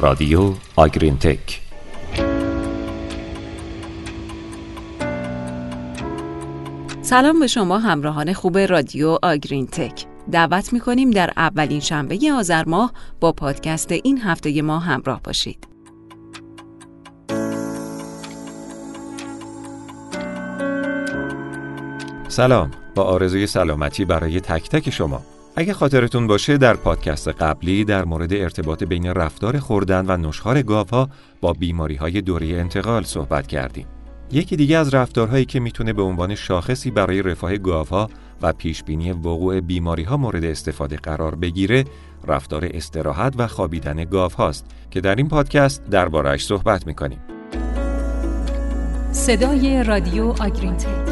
رادیو آگرین تک. سلام به شما همراهان خوب رادیو آگرین تک. دعوت می‌کنیم در اولین شنبه آذر ماه با پادکست این هفته ما همراه باشید. سلام. با آرزوی سلامتی برای تک تک شما. اگه خاطرتون باشه در پادکست قبلی در مورد ارتباط بین رفتار خوردن و نشخار گاوها با بیماری های دوره انتقال صحبت کردیم. یکی دیگه از رفتارهایی که می‌تونه به عنوان شاخصی برای رفاه گاوها و پیشبینی وقوع بیماری ها مورد استفاده قرار بگیره رفتار استراحت و خوابیدن گاو هاست که در این پادکست دربارهش صحبت می‌کنیم. صدای رادیو آگرینتک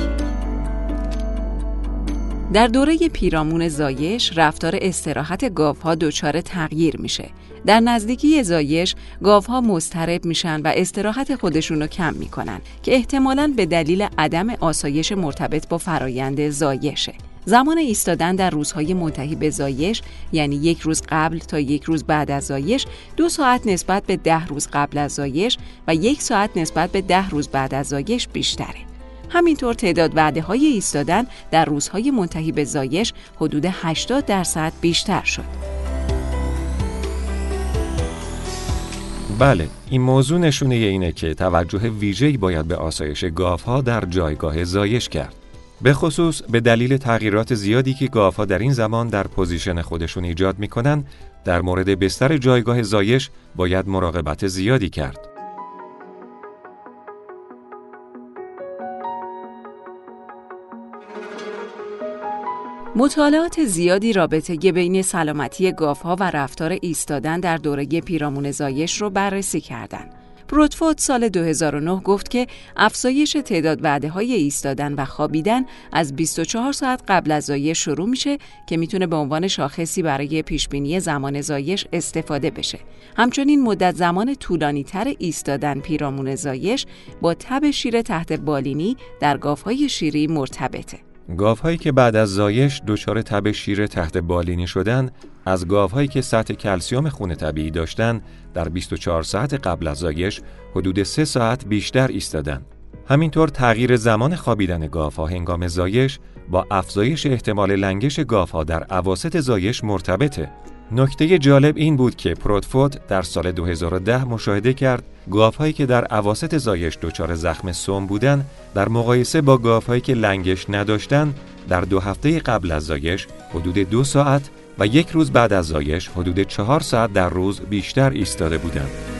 در دوره پیرامون زایش رفتار استراحت گاوها دچار تغییر میشه. در نزدیکی زایش گاوها مضطرب میشن و استراحت خودشون رو کم می‌کنن که احتمالاً به دلیل عدم آسایش مرتبط با فرایند زایشه. زمان ایستادن در روزهای منتهی به زایش یعنی یک روز قبل تا یک روز بعد از زایش دو ساعت نسبت به ده روز قبل از زایش و یک ساعت نسبت به ده روز بعد از زایش بیشتره. همینطور تعداد وعده های ایستادن در روزهای منتهی به زایش حدود 80 درصد بیشتر شد. بله این موضوع نشونه اینه که توجه ویژه‌ای باید به آسایش گاوها در جایگاه زایش کرد. به خصوص به دلیل تغییرات زیادی که گاوها در این زمان در پوزیشن خودشون ایجاد می‌کنن در مورد بستر جایگاه زایش باید مراقبت زیادی کرد. مطالعات زیادی رابطه بین سلامتی گاوها و رفتار ایستادن در دوره پیرامون زایش رو بررسی کردند. بروتفود سال 2009 گفت که افزایش تعداد وعده های ایستادن و خوابیدن از 24 ساعت قبل از زایش شروع میشه که می‌تونه به عنوان شاخصی برای پیشبینی زمان زایش استفاده بشه. همچنین مدت زمان طولانی تر ایستادن پیرامون زایش با تب شیر تحت بالینی در گاوهای شیری مرتبطه. گاوهایی که بعد از زایش دچار تب شیر تحت بالینی شدن از گاوهایی که سطح کلسیوم خون طبیعی داشتن در 24 ساعت قبل از زایش حدود 3 ساعت بیشتر ایستادن. همینطور تغییر زمان خوابیدن گاوها هنگام زایش با افزایش احتمال لنگش گاوها در عواسط زایش مرتبطه. نکته جالب این بود که پروتفوت در سال 2010 مشاهده کرد گاوهایی که در عواست زایش دچار زخم سوم بودند در مقایسه با گاوهایی که لنگش نداشتند در دو هفته قبل از زایش حدود دو ساعت و یک روز بعد از زایش حدود چهار ساعت در روز بیشتر ایستاده بودند.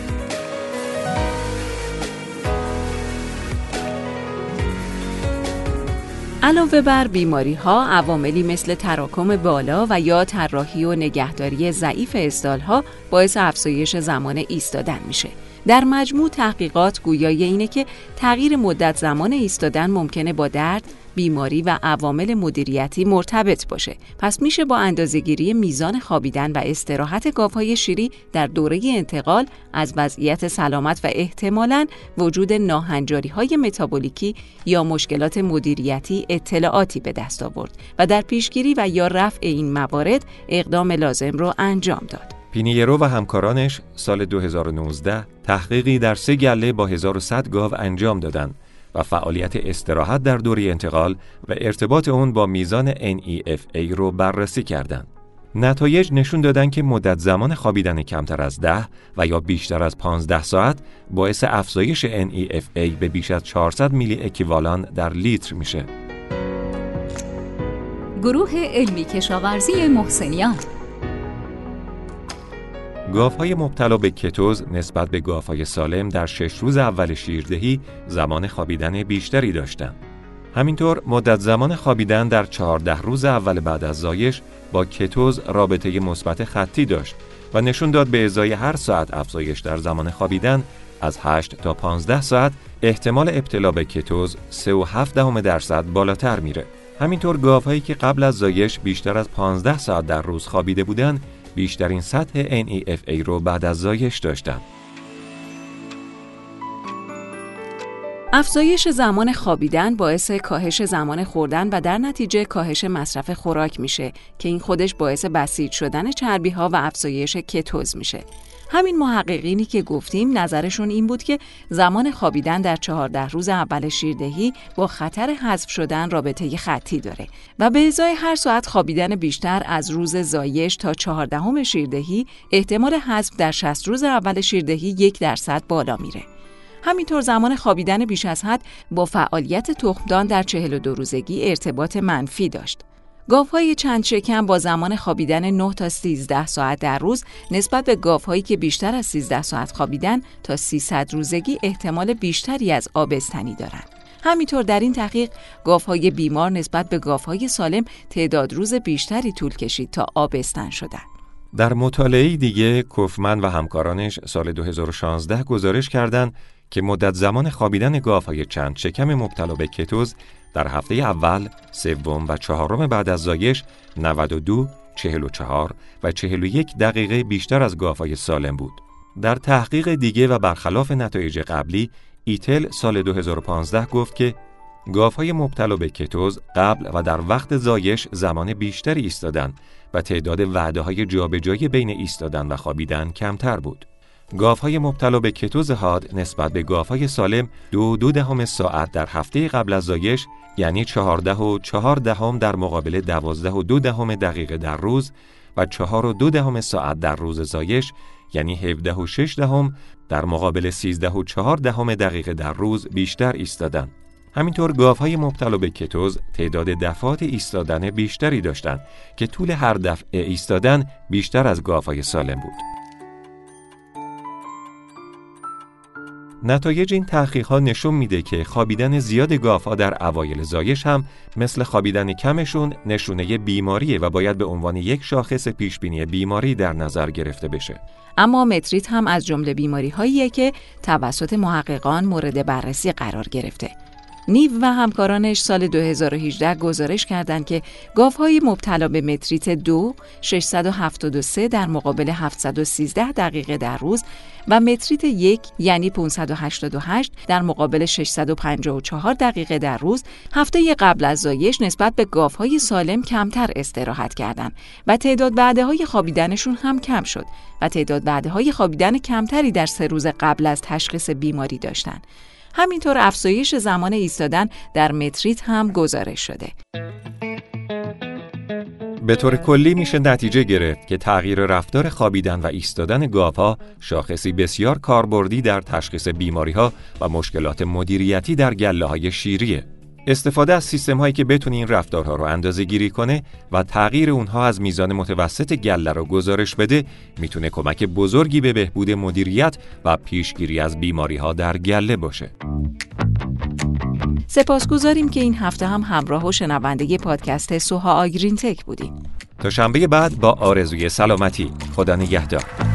علاوه بر بیماری ها عواملی مثل تراکم بالا و یا طراحی و نگهداری ضعیف استال ها باعث افزایش زمان ایستادن میشه. در مجموع تحقیقات گویای اینه که تغییر مدت زمان ایستادن ممکنه با درد بیماری و عوامل مدیریتی مرتبط باشه پس میشه با اندازهگیری میزان خوابیدن و استراحت گاوهای شیری در دوره انتقال از وضعیت سلامت و احتمالاً وجود ناهنجاری های متابولیکی یا مشکلات مدیریتی اطلاعاتی به دست آورد و در پیشگیری و یا رفع این موارد اقدام لازم رو انجام داد. پینیرو و همکارانش سال 2019 تحقیقی در سه گله با 1100 گاو انجام دادند و فعالیت استراحت در دوری انتقال و ارتباط اون با میزان NEFA رو بررسی کردند. نتایج نشون دادن که مدت زمان خوابیدن کمتر از 10 و یا بیشتر از 15 ساعت باعث افزایش NEFA به بیش از 400 میلی اکیوالان در لیتر میشه. گروه علمی کشاورزی محسنیان گاوهای مبتلا به کتوز نسبت به گاوهای سالم در شش روز اول شیردهی زمان خوابیدن بیشتری داشتند. همینطور مدت زمان خوابیدن در چهارده روز اول بعد از زایش با کتوز رابطه مثبت خطی داشت و نشون داد به ازای هر ساعت افزایش در زمان خوابیدن از 8 تا 15 ساعت احتمال ابتلا به کتوز 3.7 درصد بالاتر میره. همینطور گاوهایی که قبل از زایش بیشتر از 15 ساعت در روز خوابیده بودند بیشترین سطح NEFA رو بعد از زایش داشتن. افزایش زمان خوابیدن باعث کاهش زمان خوردن و در نتیجه کاهش مصرف خوراک میشه که این خودش باعث بسیج شدن چربی ها و افزایش کتوز میشه. همین محققینی که گفتیم نظرشون این بود که زمان خوابیدن در چهارده روز اول شیردهی با خطر حذف شدن رابطه خطی داره و به ازای هر ساعت خوابیدن بیشتر از روز زایش تا چهاردهم شیردهی احتمال حذف در 60 روز اول شیردهی یک درصد بالا میره. همینطور زمان خوابیدن بیش از حد با فعالیت تخمدان در 42 روزگی ارتباط منفی داشت. گاوهای چند شکم با زمان خوابیدن 9 تا 13 ساعت در روز نسبت به گاوهایی که بیشتر از 13 ساعت خوابیدن تا 300 روزگی احتمال بیشتری از آبستنی دارند. همینطور در این تحقیق گاوهای بیمار نسبت به گاوهای سالم تعداد روز بیشتری طول کشید تا آبستن شدند. در مطالعه دیگه کوفمن و همکارانش سال 2016 گزارش کردند که مدت زمان خوابیدن گاوهای چند شکم مبتلا به کتوز در هفته اول، سوم و چهارم بعد از زایش 92 44 و 41 دقیقه بیشتر از گاوهای سالم بود. در تحقیق دیگه و برخلاف نتایج قبلی، ایتل سال 2015 گفت که گاوهای مبتلا به کتوز قبل و در وقت زایش زمان بیشتری ایستادن و تعداد وعده های جابجایی بین ایستادن و خوابیدن کمتر بود. گاوهای مبتلا به کتوز حاد نسبت به گاوهای سالم دو دو دهم ساعت در هفته قبل از زایش یعنی چهارده و چهار دهم در مقابل دوازده و دو دهم دقیقه در روز و چهار و دو دهم ساعت در روز زایش یعنی 17 و 6 دهم در مقابل 13 و 4 دهم دقیقه در روز بیشتر ایستادند. همینطور گاوهای مبتلا به کتوز تعداد دفعات ایستادن بیشتری داشتند که طول هر دفعه ایستادن بیشتر از گاوهای سالم بود. نتایج این ها نشون میده که خوابیدن زیاد گاوها در اوایل زایش هم مثل خوابیدن کمشون نشونه بیماریه و باید به عنوان یک شاخص پیشبینی بیماری در نظر گرفته بشه. اما متریت هم از جمله بیماری هاییه که توسط محققان مورد بررسی قرار گرفته. نیو و همکارانش سال 2018 گزارش کردند که گاوهای مبتلا به متریت دو 673 در مقابل 713 دقیقه در روز و متریت یک یعنی 588 در مقابل 654 دقیقه در روز هفته قبل از زایش نسبت به گاوهای سالم کمتر استراحت کردند و تعداد بعده های خوابیدنشون هم کم شد و تعداد بعده های خوابیدن کمتری در سه روز قبل از تشخیص بیماری داشتند. همینطور افزایش زمان ایستادن در متریت هم گزارش شده. به طور کلی میشه نتیجه گرفت که تغییر رفتار خوابیدن و ایستادن گاوها شاخصی بسیار کاربردی در تشخیص بیماری ها و مشکلات مدیریتی در گله های شیریه. استفاده از سیستم هایی که بتونه این رفتارها رو اندازه گیری کنه و تغییر اونها از میزان متوسط گله رو گزارش بده می‌تونه کمک بزرگی به بهبود مدیریت و پیشگیری از بیماری ها در گله باشه. سپاسگزاریم که این هفته هم همراه و شنونده پادکست سوها آگرین تک بودیم. تا شنبه بعد با آرزوی سلامتی خدا نگهدار.